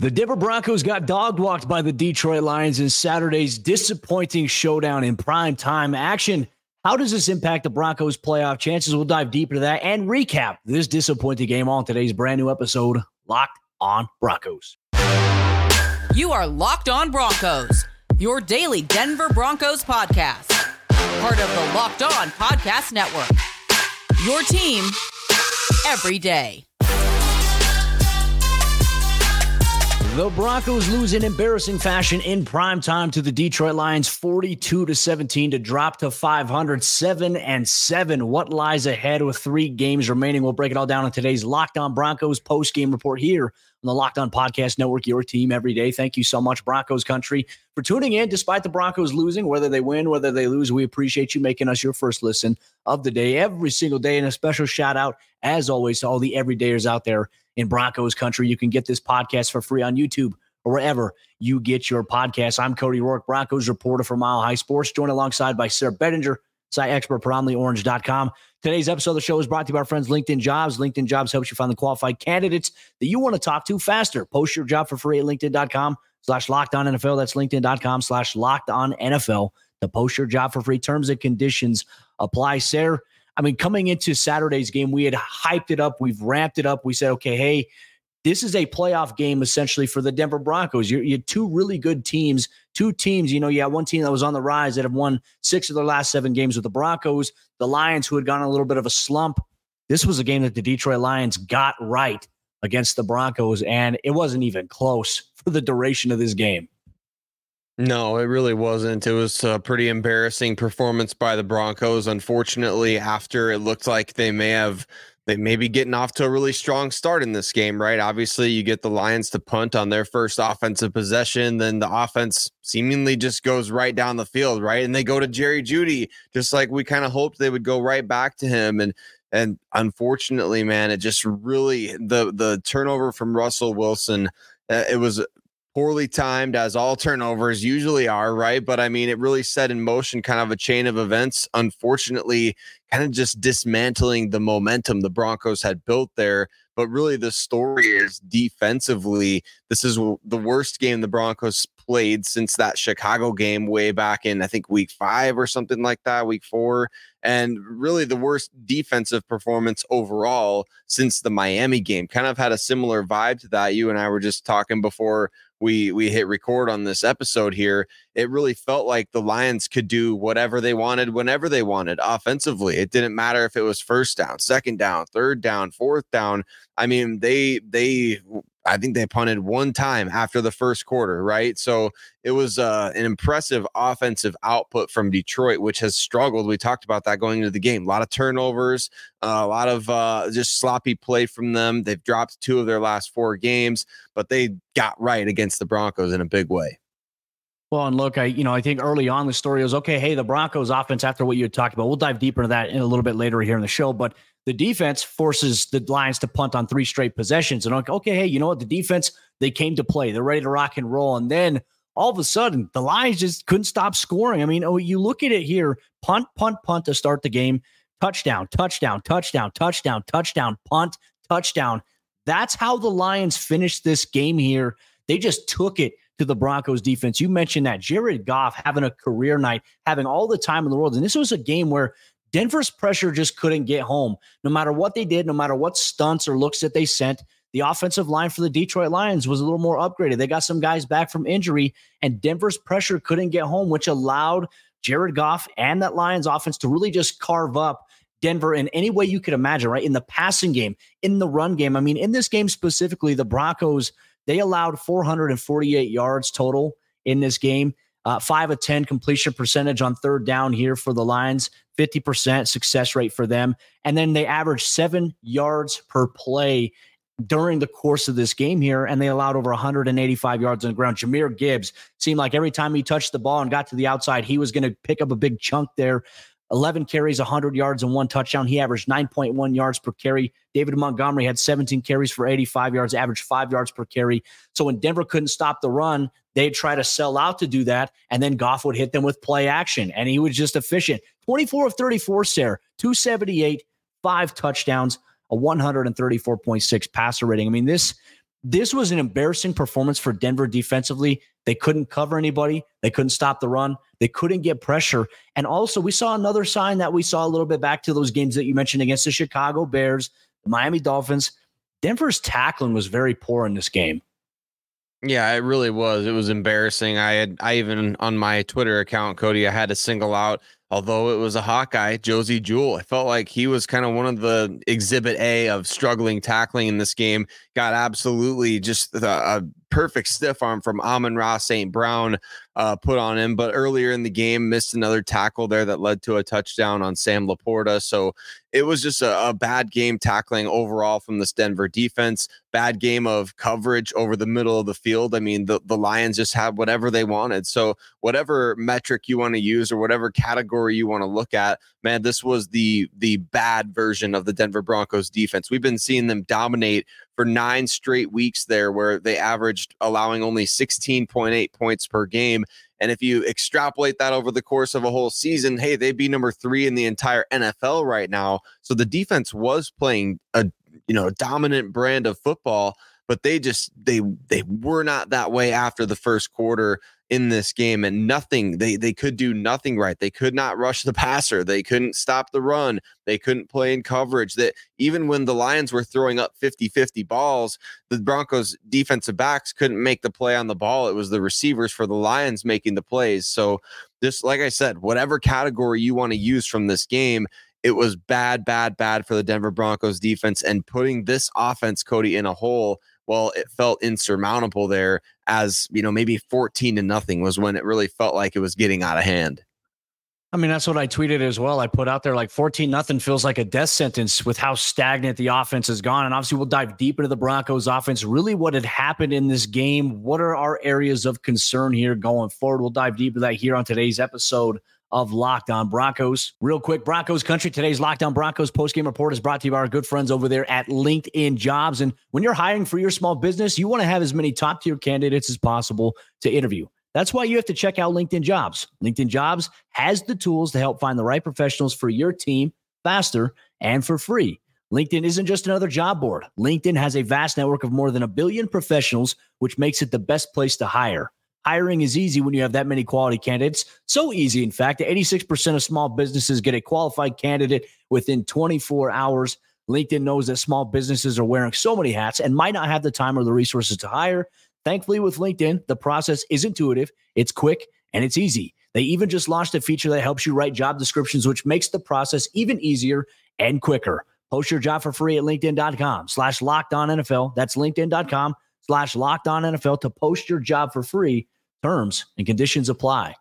The Denver Broncos got dog walked by the Detroit Lions in Saturday's disappointing showdown in prime time action. How does this impact the Broncos' playoff chances? We'll dive deep into that and recap this disappointing game on today's brand new episode, Locked on Broncos. You are Locked on Broncos, your daily Denver Broncos podcast, part of the Locked on Podcast Network. Your team every day. The Broncos lose in embarrassing fashion in prime time to the Detroit Lions 42 to 17 to drop to 500 7 and 7. What lies ahead with 3 games remaining? We'll break it all down in today's Locked On Broncos post-game report here on the Locked On Podcast Network, your team every day. Thank you so much Broncos country for tuning in despite the Broncos losing, whether they win, whether they lose. We appreciate you making us your first listen of the day every single day and a special shout out as always to all the everydayers out there in Broncos country. You can get this podcast for free on YouTube or wherever you get your podcasts. I'm Cody Roark, Broncos reporter for Mile High Sports, joined alongside by Sayre Bedinger, site expert for OmniOrange.com. Today's episode of the show is brought to you by our friends LinkedIn Jobs. LinkedIn Jobs helps you find the qualified candidates that you want to talk to faster. Post your job for free at LinkedIn.com slash locked on NFL. That's LinkedIn.com slash locked on NFL to post your job for free. Terms and conditions apply. Sayre, I mean, coming into Saturday's game, we had hyped it up, we've ramped it up. We said, okay, hey, this is a playoff game essentially for the Denver Broncos. You're, you're two really good teams, two teams. You know, you one team that was on the rise that have won six of their last seven games with the Broncos, the Lions, who had gone a little bit of a slump. This was a game that the Detroit Lions got right against the Broncos, and it wasn't even close for the duration of this game. No, it really wasn't. It was a pretty embarrassing performance by the Broncos. Unfortunately, after it looked like they may have they may be getting off to a really strong start in this game, right? Obviously, you get the Lions to punt on their first offensive possession, then the offense seemingly just goes right down the field, right? And they go to Jerry Jeudy, just like we kind of hoped they would go right back to him. And and unfortunately, man, it just really the the turnover from Russell Wilson. Uh, it was poorly timed as all turnovers usually are, right? But I mean, it really set in motion kind of a chain of events. Unfortunately, kind of just dismantling the momentum the Broncos had built there. But really, the story is defensively, this is the worst game the Broncos played since that Chicago game way back in, I think, week five or something like that, week four. And really, the worst defensive performance overall since the Miami game. Kind of had a similar vibe to that. You and I were just talking before we we hit record on this episode here it really felt like the lions could do whatever they wanted whenever they wanted offensively. It didn't matter if it was first down second down third down fourth down. I mean they they I think they punted one time after the first quarter, right? So it was uh, an impressive offensive output from Detroit, which has struggled. We talked about that going into the game. A lot of turnovers, uh, a lot of uh, just sloppy play from them. They've dropped two of their last four games, but they got right against the Broncos in a big way. Well, and look, I you know I think early on the story was okay. Hey, the Broncos offense. After what you had talked about, we'll dive deeper into that in a little bit later here in the show. But the defense forces the Lions to punt on three straight possessions. And I'm like, okay, hey, you know what? The defense, they came to play. They're ready to rock and roll. And then all of a sudden, the Lions just couldn't stop scoring. I mean, oh, you look at it here punt, punt, punt to start the game, touchdown, touchdown, touchdown, touchdown, touchdown, punt, touchdown. That's how the Lions finished this game here. They just took it to the Broncos defense. You mentioned that Jared Goff having a career night, having all the time in the world. And this was a game where Denver's pressure just couldn't get home. No matter what they did, no matter what stunts or looks that they sent, the offensive line for the Detroit Lions was a little more upgraded. They got some guys back from injury, and Denver's pressure couldn't get home, which allowed Jared Goff and that Lions offense to really just carve up Denver in any way you could imagine, right? In the passing game, in the run game. I mean, in this game specifically, the Broncos, they allowed 448 yards total in this game. Uh, five of 10 completion percentage on third down here for the Lions, 50% success rate for them. And then they averaged seven yards per play during the course of this game here, and they allowed over 185 yards on the ground. Jahmyr Gibbs seemed like every time he touched the ball and got to the outside, he was going to pick up a big chunk there. 11 carries, 100 yards, and one touchdown. He averaged 9.1 yards per carry. David Montgomery had 17 carries for 85 yards, averaged five yards per carry. So when Denver couldn't stop the run, they'd try to sell out to do that. And then Goff would hit them with play action, and he was just efficient. 24 of 34, Sayre, 278, five touchdowns, a 134.6 passer rating. I mean, this this was an embarrassing performance for Denver defensively. They couldn't cover anybody. They couldn't stop the run. They couldn't get pressure. And also, we saw another sign that we saw a little bit back to those games that you mentioned against the Chicago Bears, the Miami Dolphins. Denver's tackling was very poor in this game. Yeah, it really was. It was embarrassing. I had I even on my Twitter account, Cody, I had to single out although it was a Hawkeye, Josey Jewell. I felt like he was kind of one of the exhibit A of struggling tackling in this game. Got absolutely just a, a perfect stiff arm from Amon-Ra St. Brown uh, put on him. But earlier in the game, missed another tackle there that led to a touchdown on Sam LaPorta. So it was just a, a, bad game tackling overall from this Denver defense. Bad game of coverage over the middle of the field. I mean, the, the Lions just had whatever they wanted. So, whatever metric you want to use or whatever category you want to look at, man, this was the the bad version of the Denver Broncos defense. We've been seeing them dominate for nine straight weeks there, where they averaged allowing only 16.8 points per game. And if you extrapolate that over the course of a whole season, hey, they'd be number three in the entire NFL right now. So the defense was playing a you know dominant brand of football, but they just they they were not that way after the first quarter in this game and nothing they they could do nothing right. They could not rush the passer. They couldn't stop the run. They couldn't play in coverage. That even when the lions were throwing up 50-50 balls the broncos defensive backs couldn't make the play on the ball. It was the receivers for the lions making the plays. So just like i said whatever category you want to use from this game it was bad bad bad for the denver broncos defense and putting this offense cody in a hole well, it felt insurmountable there as, you know, maybe 14 to nothing was when it really felt like it was getting out of hand. I mean, that's what I tweeted as well. I put out there like 14 nothing feels like a death sentence with how stagnant the offense has gone. And obviously, we'll dive deep into the Broncos offense. Really, what had happened in this game? What are our areas of concern here going forward? We'll dive deep into that here on today's episode of Locked On Broncos. Real quick, Broncos country. Today's Locked On Broncos postgame report is brought to you by our good friends over there at LinkedIn Jobs. And when you're hiring for your small business, you want to have as many top tier candidates as possible to interview. That's why you have to check out LinkedIn Jobs. LinkedIn Jobs has the tools to help find the right professionals for your team faster and for free. LinkedIn isn't just another job board. LinkedIn has a vast network of more than a billion professionals, which makes it the best place to hire. Hiring is easy when you have that many quality candidates. So easy, in fact, that 86% of small businesses get a qualified candidate within 24 hours. LinkedIn knows that small businesses are wearing so many hats and might not have the time or the resources to hire. Thankfully, with LinkedIn, the process is intuitive, it's quick, and it's easy. They even just launched a feature that helps you write job descriptions, which makes the process even easier and quicker. Post your job for free at LinkedIn.com slash locked on NFL. That's LinkedIn.com slash locked on NFL to post your job for free. Terms and conditions apply.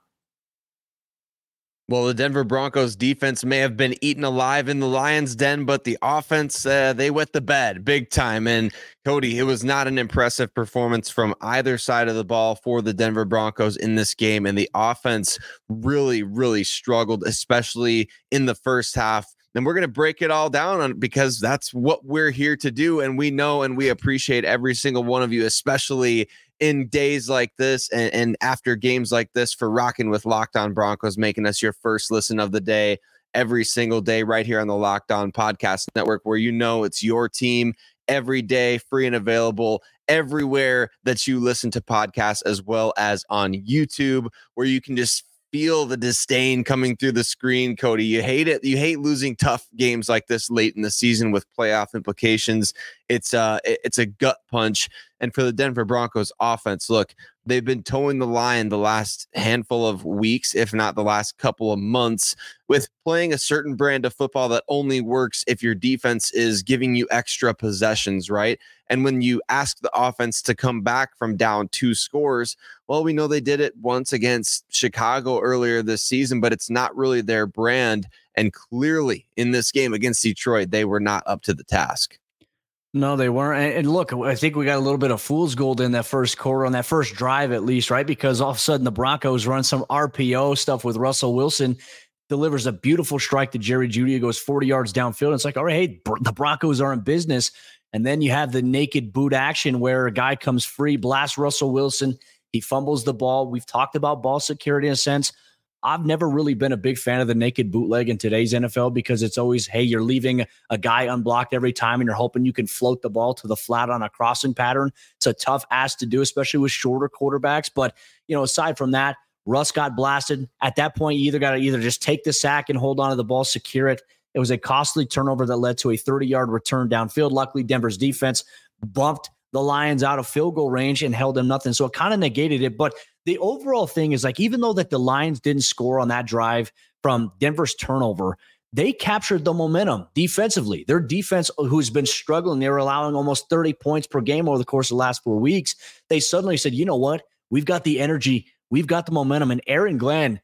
Well, the Denver Broncos defense may have been eaten alive in the Lions' den, but the offense, uh, they wet the bed big time. And Cody, it was not an impressive performance from either side of the ball for the Denver Broncos in this game. And the offense really, really struggled, especially in the first half then we're going to break it all down on because that's what we're here to do and we know and we appreciate every single one of you especially in days like this and, and after games like this for rocking with locked on broncos making us your first listen of the day every single day right here on the locked on podcast network where you know it's your team every day free and available everywhere that you listen to podcasts as well as on youtube where you can just feel the disdain coming through the screen, Cody. You hate it. You hate losing tough games like this late in the season with playoff implications. It's uh it's a gut punch. And for the Denver Broncos offense, look, they've been towing the line the last handful of weeks, if not the last couple of months, with playing a certain brand of football that only works if your defense is giving you extra possessions, right? And when you ask the offense to come back from down two scores, well, we know they did it once against Chicago earlier this season, but it's not really their brand. And clearly in this game against Detroit, they were not up to the task. No, they weren't. And look, I think we got a little bit of fool's gold in that first quarter, on that first drive at least, right? Because all of a sudden the Broncos run some RPO stuff with Russell Wilson, delivers a beautiful strike to Jerry Jeudy, who goes 40 yards downfield. And It's like, all right, hey, the Broncos are in business. And then you have the naked boot action where a guy comes free, blasts Russell Wilson. He fumbles the ball. We've talked about ball security in a sense. I've never really been a big fan of the naked bootleg in today's NFL because it's always, hey, you're leaving a guy unblocked every time and you're hoping you can float the ball to the flat on a crossing pattern. It's a tough ask to do, especially with shorter quarterbacks. But, you know, aside from that, Russ got blasted. At that point, you either got to either just take the sack and hold on to the ball, secure it. It was a costly turnover that led to a 30 yard return downfield. Luckily, Denver's defense bumped the Lions out of field goal range and held them nothing. So it kind of negated it. But the overall thing is like, even though that the Lions didn't score on that drive from Denver's turnover, they captured the momentum defensively. Their defense, who's been struggling, they were allowing almost 30 points per game over the course of the last four weeks. They suddenly said, you know what? We've got the energy, we've got the momentum. And Aaron Glenn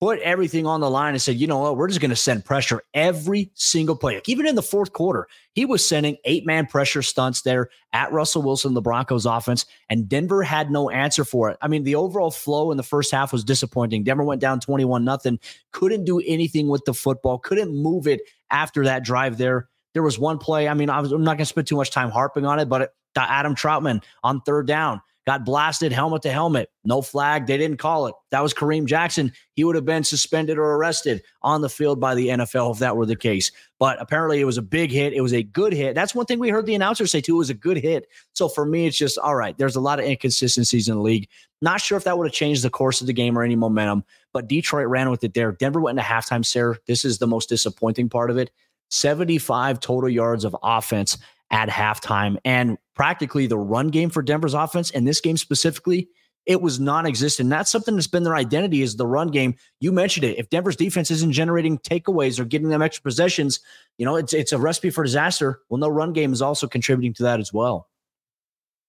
put everything on the line and said, you know what, we're just going to send pressure every single play. Like even in the fourth quarter, he was sending eight man pressure stunts there at Russell Wilson, the Broncos offense, and Denver had no answer for it. I mean, the overall flow in the first half was disappointing. Denver went down 21 nothing, couldn't do anything with the football, couldn't move it after that drive there. There was one play. I mean, I was, I'm not going to spend too much time harping on it, but it, Adam Trautman on third down got blasted helmet to helmet. No flag. They didn't call it. That was Kareem Jackson. He would have been suspended or arrested on the field by the NFL if that were the case. But apparently it was a big hit. It was a good hit. That's one thing we heard the announcer say too. It was a good hit. So for me, it's just all right. There's a lot of inconsistencies in the league. Not sure if that would have changed the course of the game or any momentum, but Detroit ran with it there. Denver went into halftime, Sayre. This is the most disappointing part of it. 75 total yards of offense at halftime. And practically the run game for Denver's offense, and this game specifically, it was non-existent. That's something that's been their identity is the run game. You mentioned it. If Denver's defense isn't generating takeaways or getting them extra possessions, you know, it's it's a recipe for disaster. Well, no run game is also contributing to that as well.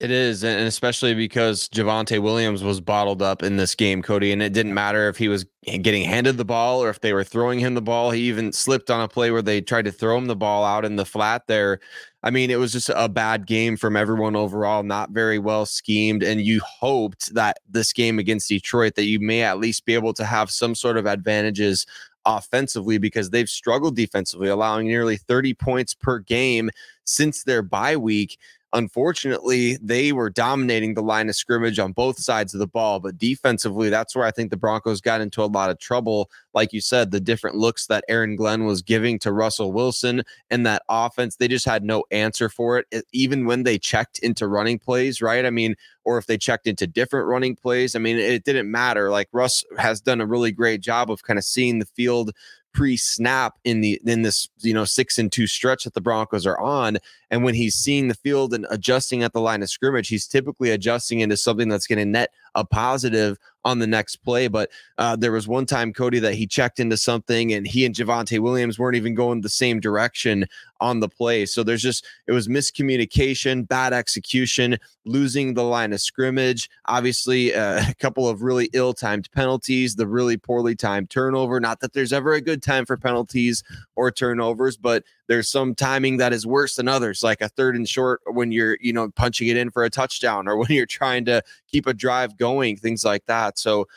It is, and especially because Javonte Williams was bottled up in this game, Cody, and it didn't matter if he was getting handed the ball or if they were throwing him the ball. He even slipped on a play where they tried to throw him the ball out in the flat there. I mean, it was just a bad game from everyone overall, not very well schemed. And you hoped that this game against Detroit, that you may at least be able to have some sort of advantages offensively because they've struggled defensively, allowing nearly 30 points per game since their bye week unfortunately, they were dominating the line of scrimmage on both sides of the ball. But defensively, that's where I think the Broncos got into a lot of trouble. Like you said, the different looks that Aaron Glenn was giving to Russell Wilson and that offense, they just had no answer for it, even when they checked into running plays, right? I mean, or if they checked into different running plays. I mean, it didn't matter. Like Russ has done a really great job of kind of seeing the field pre-snap in the in this you know six and two stretch that the Broncos are on. And when he's seeing the field and adjusting at the line of scrimmage, he's typically adjusting into something that's going to net a positive on the next play. But uh, there was one time, Cody, that he checked into something and he and Javonte Williams weren't even going the same direction on the play. So there's just, it was miscommunication, bad execution, losing the line of scrimmage. Obviously, uh, a couple of really ill timed penalties, the really poorly timed turnover. Not that there's ever a good time for penalties or turnovers, but there's some timing that is worse than others, like a third and short when you're, you know, punching it in for a touchdown or when you're trying to keep a drive going, things like that. So,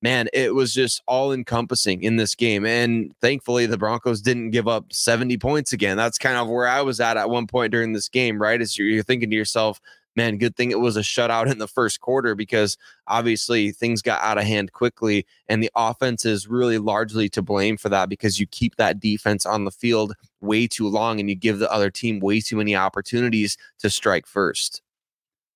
man, it was just all encompassing in this game. And thankfully, the Broncos didn't give up 70 points again. That's kind of where I was at at one point during this game, right? As you're, thinking to yourself, man, good thing it was a shutout in the first quarter because obviously things got out of hand quickly. And the offense is really largely to blame for that because you keep that defense on the field way too long and you give the other team way too many opportunities to strike first.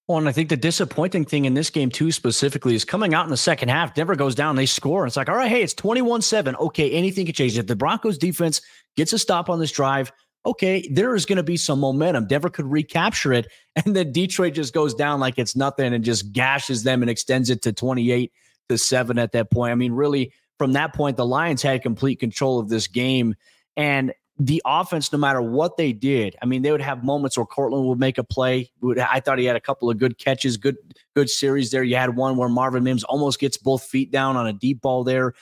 Well, and I think the disappointing thing in this game, too, specifically, is coming out in the second half. Denver goes down, they score. It's like, all right, hey, it's 21 7. Okay, anything can change. If the Broncos defense gets a stop on this drive, okay, there is going to be some momentum. Denver could recapture it. And then Detroit just goes down like it's nothing and just gashes them and extends it to 28 to 7 at that point. I mean, really, from that point, the Lions had complete control of this game. And the offense, no matter what they did, I mean, they would have moments where Courtland would make a play. I thought he had a couple of good catches, good good series there. You had one where Marvin Mims almost gets both feet down on a deep ball there.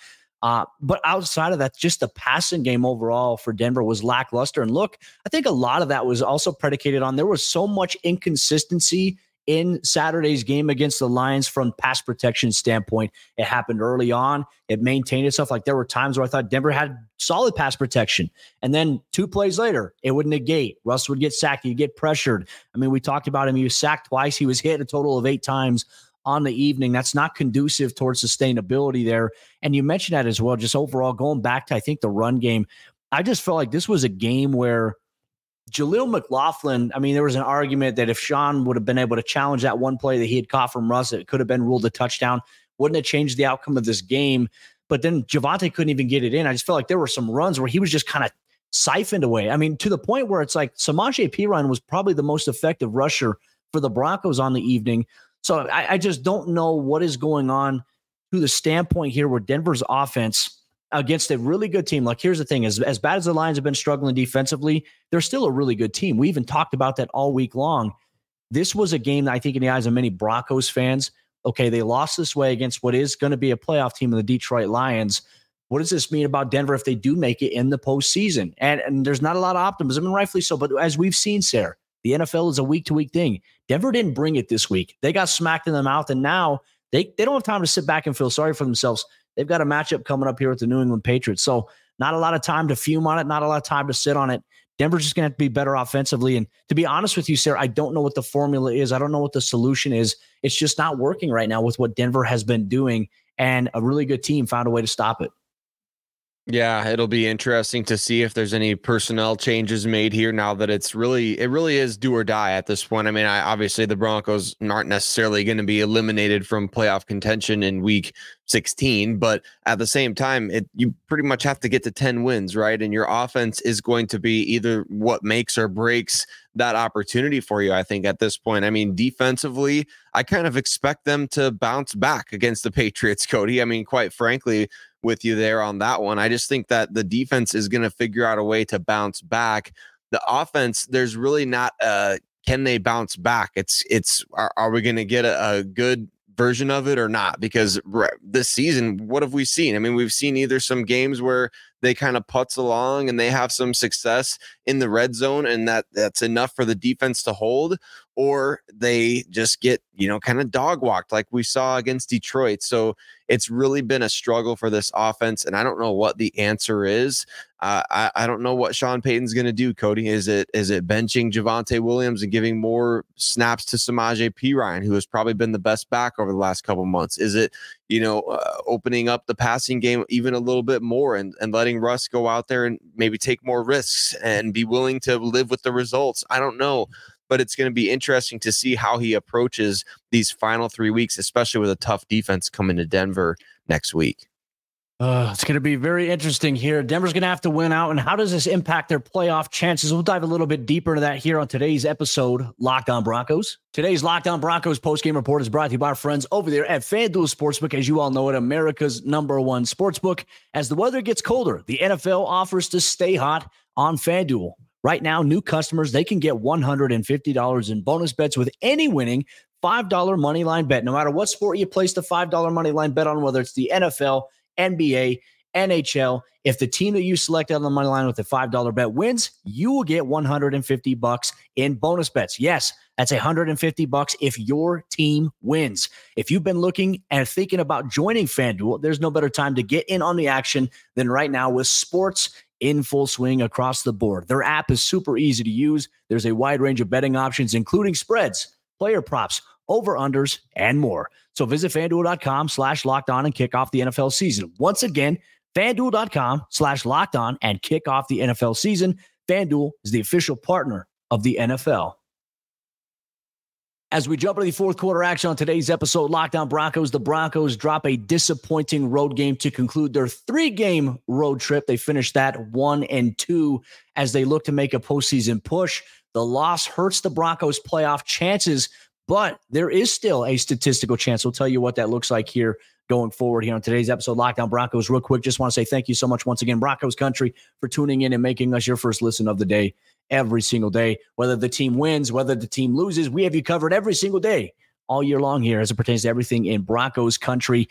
Uh, but outside of that, just the passing game overall for Denver was lackluster. And look, I think a lot of that was also predicated on there was so much inconsistency in Saturday's game against the Lions from pass protection standpoint. It happened early on. It maintained itself. Like there were times where I thought Denver had solid pass protection. And then two plays later, it would negate. Russ would get sacked. He'd get pressured. I mean, we talked about him. He was sacked twice. He was hit a total of eight times on the evening. That's not conducive towards sustainability there. And you mentioned that as well, just overall going back to, I think, the run game. I just felt like this was a game where Jaleel McLaughlin, I mean, there was an argument that if Sean would have been able to challenge that one play that he had caught from Russ, it could have been ruled a touchdown. Wouldn't have changed the outcome of this game. But then Javonte couldn't even get it in. I just felt like there were some runs where he was just kind of siphoned away. I mean, to the point where it's like Samaje Perine was probably the most effective rusher for the Broncos on the evening. So I, I just don't know what is going on to the standpoint here where Denver's offense against a really good team. Like, here's the thing: as as bad as the Lions have been struggling defensively, they're still a really good team. We even talked about that all week long. This was a game that I think, in the eyes of many Broncos fans, okay, they lost this way against what is going to be a playoff team of the Detroit Lions. What does this mean about Denver if they do make it in the postseason? And, and there's not a lot of optimism, and rightfully so. But as we've seen, Sayre, the NFL is a week to week thing. Denver didn't bring it this week. They got smacked in the mouth, and now they, they don't have time to sit back and feel sorry for themselves. They've got a matchup coming up here with the New England Patriots. So, not a lot of time to fume on it, not a lot of time to sit on it. Denver's just going to have to be better offensively. And to be honest with you, Sayre, I don't know what the formula is. I don't know what the solution is. It's just not working right now with what Denver has been doing. And a really good team found a way to stop it. Yeah, it'll be interesting to see if there's any personnel changes made here now that it's really it really is do or die at this point. I mean, I, obviously the Broncos aren't necessarily going to be eliminated from playoff contention in week 16, but at the same time, it you pretty much have to get to 10 wins, right? And your offense is going to be either what makes or breaks that opportunity for you, I think, at this point. I mean, defensively, I kind of expect them to bounce back against the Patriots, Cody. I mean, quite frankly, with you there on that one. I just think that the defense is going to figure out a way to bounce back. The offense, there's really not a can they bounce back? It's it's are, are we going to get a, a good version of it or not because this season what have we seen? I mean we've seen either some games where they kind of putts along and they have some success in the red zone and that that's enough for the defense to hold or they just get you know kind of dog walked like we saw against detroit so it's really been a struggle for this offense, and I don't know what the answer is. Uh, I, I don't know what Sean Payton's going to do. Cody, is it is it benching Javonte Williams and giving more snaps to Samaje Perine, who has probably been the best back over the last couple months? Is it you know uh, opening up the passing game even a little bit more and and letting Russ go out there and maybe take more risks and be willing to live with the results? I don't know but it's going to be interesting to see how he approaches these final three weeks, especially with a tough defense coming to Denver next week. Uh, it's going to be very interesting here. Denver's going to have to win out. And how does this impact their playoff chances? We'll dive a little bit deeper into that here on today's episode, Locked On Broncos. Today's Locked On Broncos postgame report is brought to you by our friends over there at FanDuel Sportsbook. As you all know it, America's number one sportsbook. As the weather gets colder, the NFL offers to stay hot on FanDuel. Right now, new customers, they can get $150 in bonus bets with any winning $5 money line bet. No matter what sport you place the $5 money line bet on, whether it's the NFL, NBA, NHL, if the team that you select on the money line with the $5 bet wins, you will get 150 bucks in bonus bets. Yes, that's 150 bucks if your team wins. If you've been looking and thinking about joining FanDuel, there's no better time to get in on the action than right now with sports in full swing across the board. Their app is super easy to use. There's a wide range of betting options, including spreads, player props, over unders, and more. So visit fanduel.com slash locked on and kick off the NFL season. Once again, fanduel.com slash locked on and kick off the NFL season. FanDuel is the official partner of the NFL. As we jump into the fourth quarter action on today's episode, Locked On Broncos, the Broncos drop a disappointing road game to conclude their three game road trip. They finished that one and two as they look to make a postseason push. The loss hurts the Broncos' playoff chances, but there is still a statistical chance. We'll tell you what that looks like here going forward here on today's episode, Locked On Broncos. Real quick, just want to say thank you so much once again, Broncos country, for tuning in and making us your first listen of the day every single day. Whether the team wins, whether the team loses, we have you covered every single day, all year long here as it pertains to everything in Broncos country.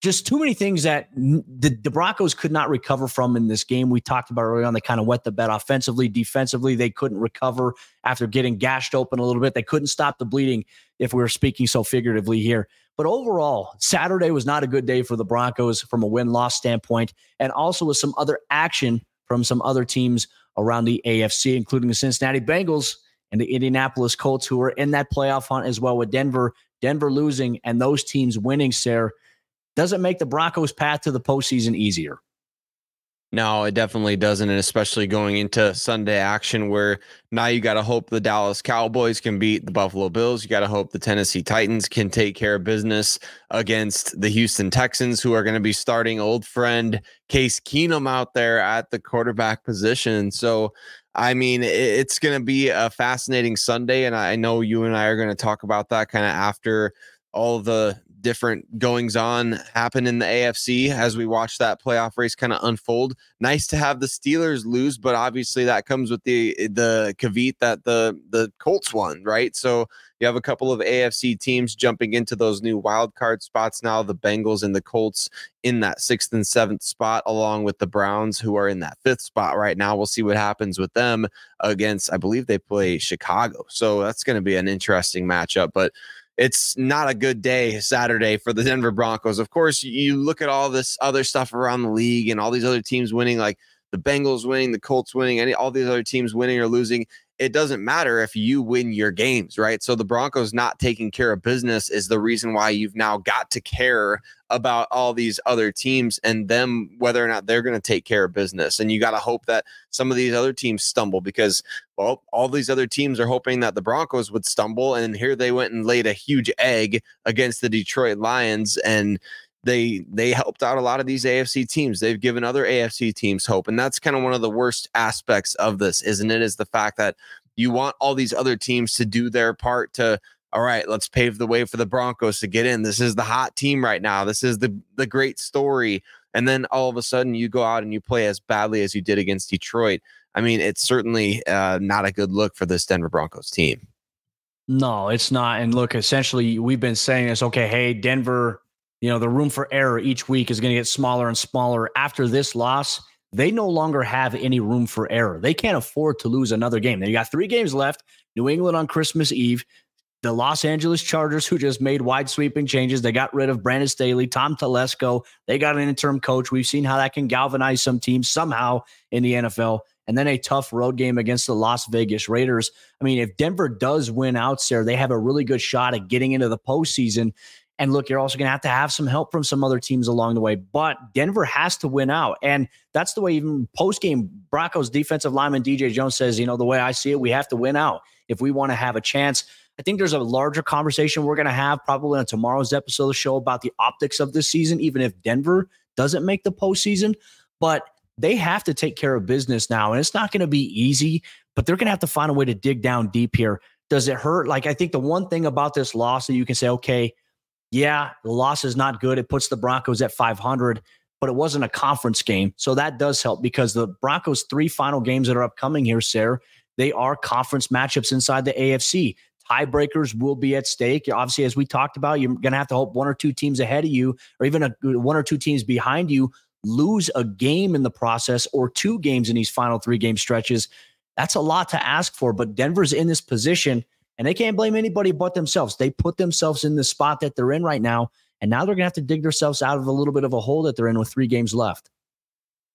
Just too many things that the, the Broncos could not recover from in this game. We talked about earlier on. They kind of wet the bed offensively, defensively. They couldn't recover after getting gashed open a little bit. They couldn't stop the bleeding, if we were speaking so figuratively here. But overall, Saturday was not a good day for the Broncos from a win loss standpoint, and also with some other action from some other teams around the AFC, including the Cincinnati Bengals and the Indianapolis Colts, who are in that playoff hunt as well with Denver Denver losing, and those teams winning, Sayre, doesn't make the Broncos' path to the postseason easier. No, it definitely doesn't. And especially going into Sunday action where now you got to hope the Dallas Cowboys can beat the Buffalo Bills. You got to hope the Tennessee Titans can take care of business against the Houston Texans, who are going to be starting old friend Case Keenum out there at the quarterback position. So, I mean, it's going to be a fascinating Sunday. And I know you and I are going to talk about that kind of after all the different goings on happen in the AFC as we watch that playoff race kind of unfold. Nice to have the Steelers lose, but obviously that comes with the the caveat that the the Colts won, right? So you have a couple of AFC teams jumping into those new wild card spots now. The Bengals and the Colts in that sixth and seventh spot, along with the Browns, who are in that fifth spot right now. We'll see what happens with them against, I believe they play Chicago. So that's going to be an interesting matchup. But it's not a good day Saturday for the Denver Broncos. Of course, you look at all this other stuff around the league and all these other teams winning, like the Bengals winning, the Colts winning, any all these other teams winning or losing it doesn't matter if you win your games, right? So the Broncos not taking care of business is the reason why you've now got to care about all these other teams and them whether or not they're going to take care of business. And you got to hope that some of these other teams stumble because well, all these other teams are hoping that the Broncos would stumble and here they went and laid a huge egg against the Detroit Lions and they they helped out a lot of these AFC teams. They've given other AFC teams hope, and that's kind of one of the worst aspects of this, isn't it? Is the fact that you want all these other teams to do their part to all right, let's pave the way for the Broncos to get in. This is the hot team right now. This is the the great story. And then all of a sudden you go out and you play as badly as you did against Detroit. I mean, it's certainly uh, not a good look for this Denver Broncos team. No, it's not. And look, essentially, we've been saying this. Okay, hey, Denver, you know, the room for error each week is going to get smaller and smaller. After this loss, they no longer have any room for error. They can't afford to lose another game. They got three games left New England on Christmas Eve, the Los Angeles Chargers, who just made wide sweeping changes. They got rid of Brandon Staley, Tom Telesco. They got an interim coach. We've seen how that can galvanize some teams somehow in the NFL. And then a tough road game against the Las Vegas Raiders. I mean, if Denver does win out there, they have a really good shot at getting into the postseason. And look, you're also going to have to have some help from some other teams along the way. But Denver has to win out. And that's the way even post game, Broncos defensive lineman DJ Jones says, you know, the way I see it, we have to win out if we want to have a chance. I think there's a larger conversation we're going to have probably on tomorrow's episode of the show about the optics of this season, even if Denver doesn't make the postseason. But they have to take care of business now. And it's not going to be easy, but they're going to have to find a way to dig down deep here. Does it hurt? Like, I think the one thing about this loss that you can say, okay, yeah, the loss is not good. It puts the Broncos at 500, but it wasn't a conference game. So that does help because the Broncos' three final games that are upcoming here, Sayre, they are conference matchups inside the AFC. Tiebreakers will be at stake. Obviously, as we talked about, you're going to have to hope one or two teams ahead of you, or even a, one or two teams behind you, lose a game in the process or two games in these final three game stretches. That's a lot to ask for. But Denver's in this position and they can't blame anybody but themselves. They put themselves in the spot that they're in right now. And now they're going to have to dig themselves out of a little bit of a hole that they're in with three games left.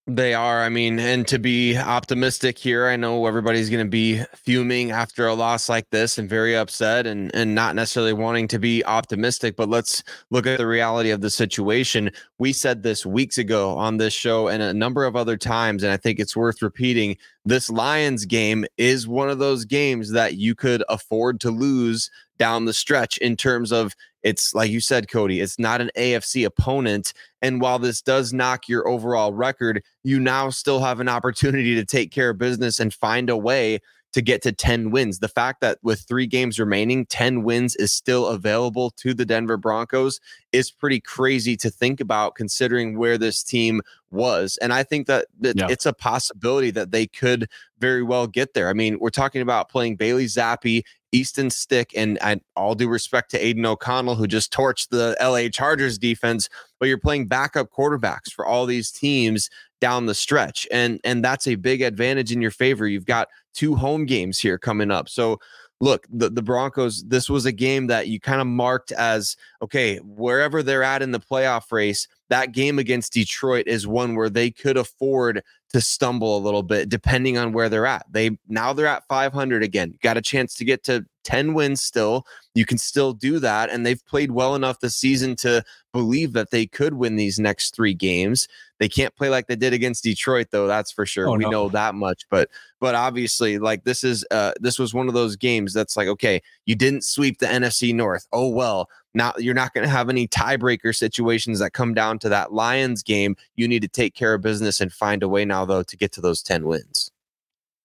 They are. I mean, and to be optimistic here, I know everybody's going to be fuming after a loss like this and very upset and and not necessarily wanting to be optimistic, but let's look at the reality of the situation. We said this weeks ago on this show and a number of other times and I think it's worth repeating. This Lions game is one of those games that you could afford to lose down the stretch in terms of it's like you said, Cody, it's not an AFC opponent. And while this does knock your overall record, you now still have an opportunity to take care of business and find a way to get to 10 wins. The fact that with three games remaining, 10 wins is still available to the Denver Broncos is pretty crazy to think about considering where this team was. And I think that, that yeah. it's a possibility that they could very well get there. I mean, we're talking about playing Bailey Zappe, Easton Stick, and, and all due respect to Aidan O'Connell, who just torched the LA Chargers defense, but you're playing backup quarterbacks for all these teams down the stretch. And and that's a big advantage in your favor. You've got two home games here coming up. So look, the, the Broncos, this was a game that you kind of marked as okay, wherever they're at in the playoff race, that game against Detroit is one where they could afford to stumble a little bit depending on where they're at. They now they're at 500 again. Got a chance to get to 10 wins still. You can still do that. And they've played well enough this season to believe that they could win these next three games. They can't play like they did against Detroit, though. That's for sure. Oh, we no. know that much. But but obviously, like this is uh this was one of those games that's like, okay, you didn't sweep the NFC North. Oh well. Now you're not going to have any tiebreaker situations that come down to that Lions game. You need to take care of business and find a way now, though, to get to those 10 wins.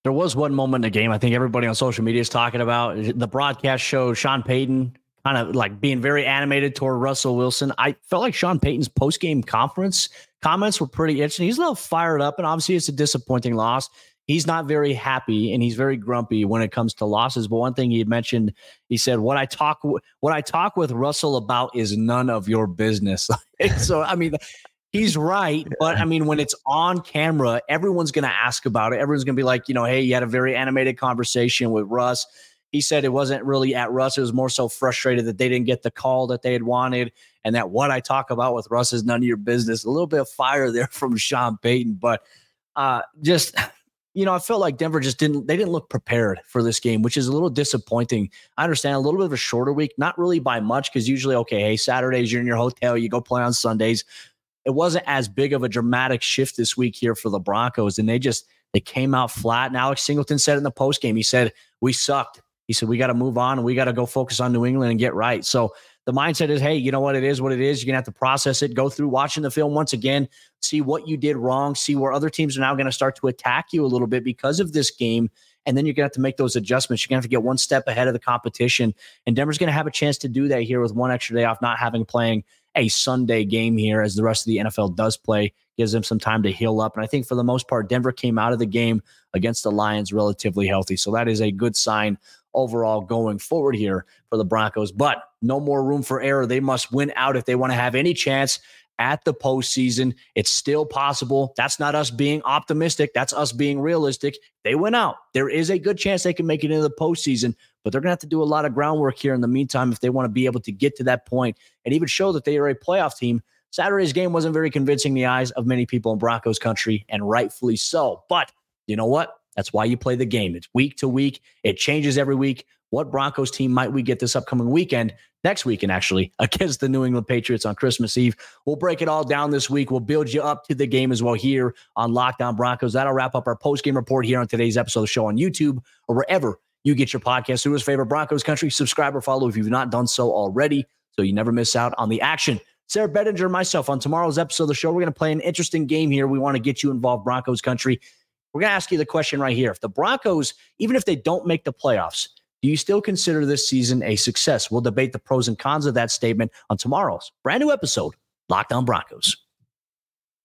There was one moment in the game I think everybody on social media is talking about. The broadcast show Sean Payton kind of like being very animated toward Russell Wilson. I felt like Sean Payton's post game conference comments were pretty interesting. He's a little fired up, and obviously it's a disappointing loss. He's not very happy and he's very grumpy when it comes to losses. But one thing he mentioned, he said, "What I talk, what I talk with Russell about is none of your business." so, I mean, he's right. But I mean, when it's on camera, everyone's going to ask about it. Everyone's going to be like, you know, hey, you had a very animated conversation with Russ he said it wasn't really at Russ. It was more so frustrated that they didn't get the call that they had wanted, and that what I talk about with Russ is none of your business. A little bit of fire there from Sean Payton, but uh, just you know, I felt like Denver just didn't they didn't look prepared for this game, which is a little disappointing. I understand a little bit of a shorter week, not really by much, because usually, okay, hey, Saturdays you're in your hotel, you go play on Sundays. It wasn't as big of a dramatic shift this week here for the Broncos, and they just they came out flat. And Alex Singleton said in the post game, he said, We sucked. He said, we got to move on and we got to go focus on New England and get right. So the mindset is, hey, you know what? It is what it is. You're going to have to process it, go through watching the film once again, see what you did wrong, see where other teams are now going to start to attack you a little bit because of this game. And then you're going to have to make those adjustments. You're going to have to get one step ahead of the competition. And Denver's going to have a chance to do that here with one extra day off, not having playing a Sunday game here as the rest of the NFL does play. Gives them some time to heal up. And I think for the most part, Denver came out of the game against the Lions relatively healthy. So that is a good sign overall going forward here for the Broncos. But no more room for error. They must win out if they want to have any chance at the postseason. It's still possible. That's not us being optimistic. That's us being realistic. They went out. There is a good chance they can make it into the postseason, but they're going to have to do a lot of groundwork here in the meantime if they want to be able to get to that point and even show that they are a playoff team. Saturday's game wasn't very convincing in the eyes of many people in Broncos country, and rightfully so. But you know what? That's why you play the game. It's week to week, it changes every week. What Broncos team might we get this upcoming weekend? Next weekend, actually, against the New England Patriots on Christmas Eve. We'll break it all down this week. We'll build you up to the game as well here on Locked On Broncos. That'll wrap up our post game report here on today's episode of the show on YouTube or wherever you get your podcast. Who is favorite Broncos country? Subscribe or follow if you've not done so already so you never miss out on the action. Sayre Bedinger and myself on tomorrow's episode of the show, we're going to play an interesting game here. We want to get you involved, Broncos country. We're going to ask you the question right here. If the Broncos, even if they don't make the playoffs, do you still consider this season a success? We'll debate the pros and cons of that statement on tomorrow's brand new episode, Locked On Broncos.